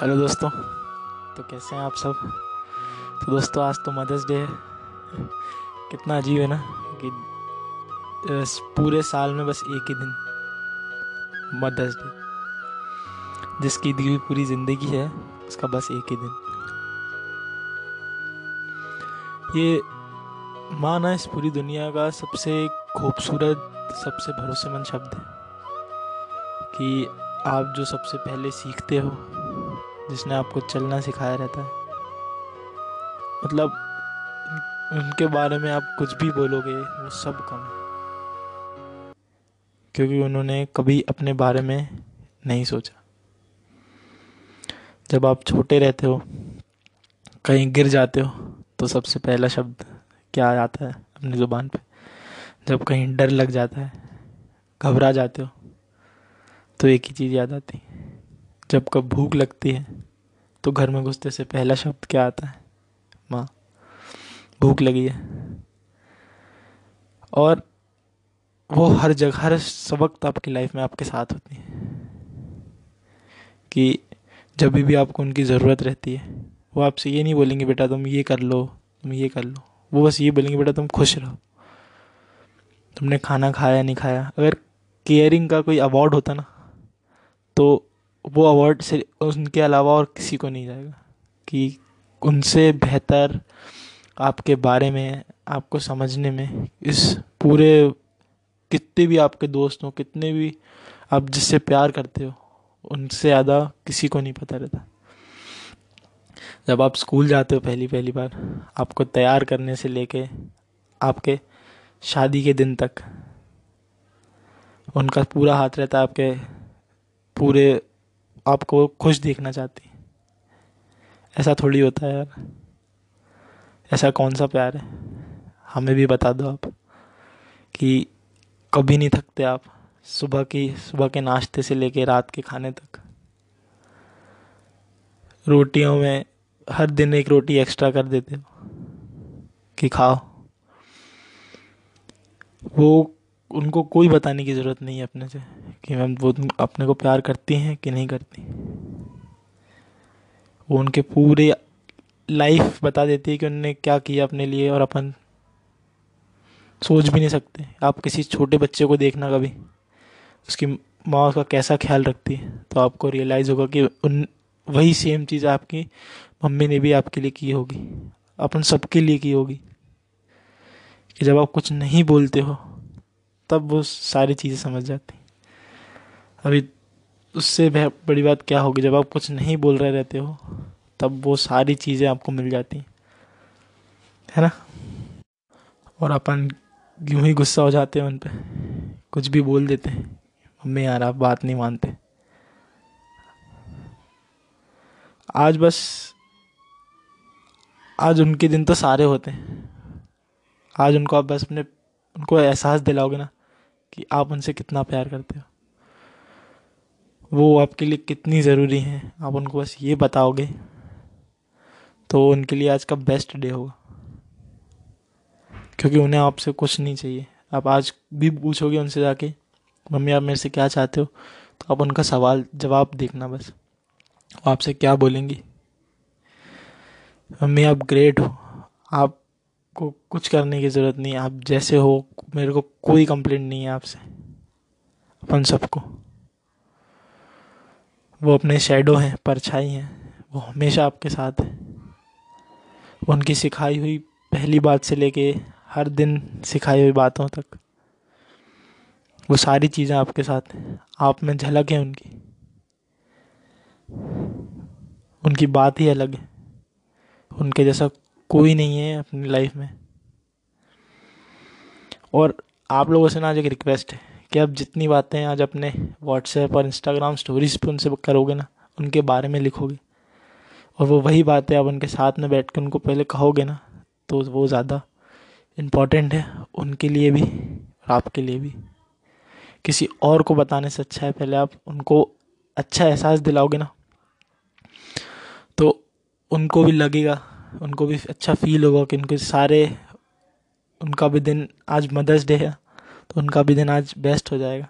Hello दोस्तों। तो कैसे हैं आप सब? तो दोस्तों, आज तो मदर्स डे है। कितना अजीब है ना कि पूरे साल में बस एक ही दिन मदर्स डे जिसकी दी हुई पूरी ज़िंदगी है, उसका बस एक ही दिन। ये माँ ना इस पूरी दुनिया का सबसे खूबसूरत, सबसे भरोसेमंद शब्द है कि आप जो सबसे पहले सीखते हो जिसने आपको चलना सिखाया रहता है। मतलब उनके बारे में आप कुछ भी बोलोगे, वो सब कम है। क्योंकि उन्होंने कभी अपने बारे में नहीं सोचा। जब आप छोटे रहते हो, कहीं गिर जाते हो तो सबसे पहला शब्द क्या आता है अपनी ज़ुबान पे? जब कहीं डर लग जाता है, घबरा जाते हो तो एक ही चीज़ याद आती जब कब भूख लगती है तो घर में घुसते से पहला शब्द क्या आता है? माँ, भूख लगी है। और वो हर जगह हर वक्त आपकी लाइफ में आपके साथ होती है। कि जब भी आपको उनकी ज़रूरत रहती है, वो आपसे ये नहीं बोलेंगे, बेटा, तुम ये कर लो, तुम ये कर लो। वो बस ये बोलेंगे, बेटा, तुम खुश रहो। तुमने खाना खाया, नहीं खाया? अगर केयरिंग का कोई अवार्ड होता ना तो वो अवार्ड से उनके अलावा और किसी को नहीं जाएगा। कि उनसे बेहतर आपके बारे में, आपको समझने में, इस पूरे कितने भी आपके दोस्त हों, कितने भी आप जिससे प्यार करते हो, उनसे ज़्यादा किसी को नहीं पता रहता। जब आप स्कूल जाते हो पहली पहली बार, आपको तैयार करने से लेके आपके शादी के दिन तक, उनका पूरा हाथ रहता है आपके पूरे आपको खुश देखना चाहती ऐसा थोड़ी होता है यार। ऐसा कौन सा प्यार है? हमें भी बता दो आप कि कभी नहीं थकते आप सुबह की, सुबह के नाश्ते से लेके रात के खाने तक। रोटियों में हर दिन एक रोटी एक्स्ट्रा कर देते हो कि खाओ। वो, उनको कोई बताने की ज़रूरत नहीं है अपने से। कि मैम, वो अपने को प्यार करती हैं कि नहीं करती? वो उनके पूरे लाइफ बता देती है कि उनने क्या किया अपने लिए और अपन सोच भी नहीं सकते। आप किसी छोटे बच्चे को देखना कभी, उसकी माँ उसका कैसा ख्याल रखती है तो आपको रियलाइज़ होगा कि उन, वही सेम चीज़ आपकी मम्मी ने भी आपके लिए की होगी। अपन सबके लिए की होगी। कि जब आप कुछ नहीं बोलते हो, तब वो सारी चीज़ें समझ जाती। अभी उससे बड़ी बात क्या होगी, जब आप कुछ नहीं बोल रहे रहते हो, तब वो सारी चीज़ें आपको मिल जाती, है ना? और अपन यूँ ही गुस्सा हो जाते हैं उन पर कुछ भी बोल देते हैं। मम्मी यार, आप बात नहीं मानते। आज बस, आज उनके दिन तो सारे होते हैं। आज उनको आप बस अपने, उनको एहसास दिलाओगे ना कि आप उनसे कितना प्यार करते हो। वो आपके लिए कितनी ज़रूरी हैं, आप उनको बस ये बताओगे तो उनके लिए आज का बेस्ट डे होगा। क्योंकि उन्हें आपसे कुछ नहीं चाहिए। आप आज भी पूछोगे उनसे जाके, मम्मी, आप मेरे से क्या चाहते हो? तो आप उनका सवाल, जवाब देखना बस। वो आपसे क्या बोलेंगी? मम्मी, आप ग्रेट हो। आपको कुछ करने की ज़रूरत नहीं। आप जैसे हो, मेरे को कोई कंप्लेंट नहीं है आपसे। अपन सबको। वो अपने शेडो हैं, परछाई हैं, वो हमेशा आपके साथ है। उनकी सिखाई हुई पहली बात से लेके हर दिन सिखाई हुई बातों तक। वो सारी चीज़ें आपके साथ हैं। आप में झलक है उनकी। उनकी बात ही अलग है। उनके जैसा कोई नहीं है अपनी लाइफ में। और आप लोगों से ना आज एक रिक्वेस्ट है। कि आप जितनी बातें आज अपने व्हाट्सएप और इंस्टाग्राम स्टोरीज पे उनसे करोगे ना, उनके बारे में लिखोगे। और वो वही बातें आप उनके साथ में बैठ कर उनको पहले कहोगे ना तो वो ज़्यादा इंपॉर्टेंट है उनके लिए भी और आपके लिए भी। किसी और को बताने से अच्छा है, पहले आप उनको अच्छा एहसास दिलाओगे ना तो उनको भी लगेगा, उनको भी अच्छा फील होगा कि उनके सारे, उनका भी दिन आज मदर्स डे है। तो उनका भी दिन आज बेस्ट हो जाएगा।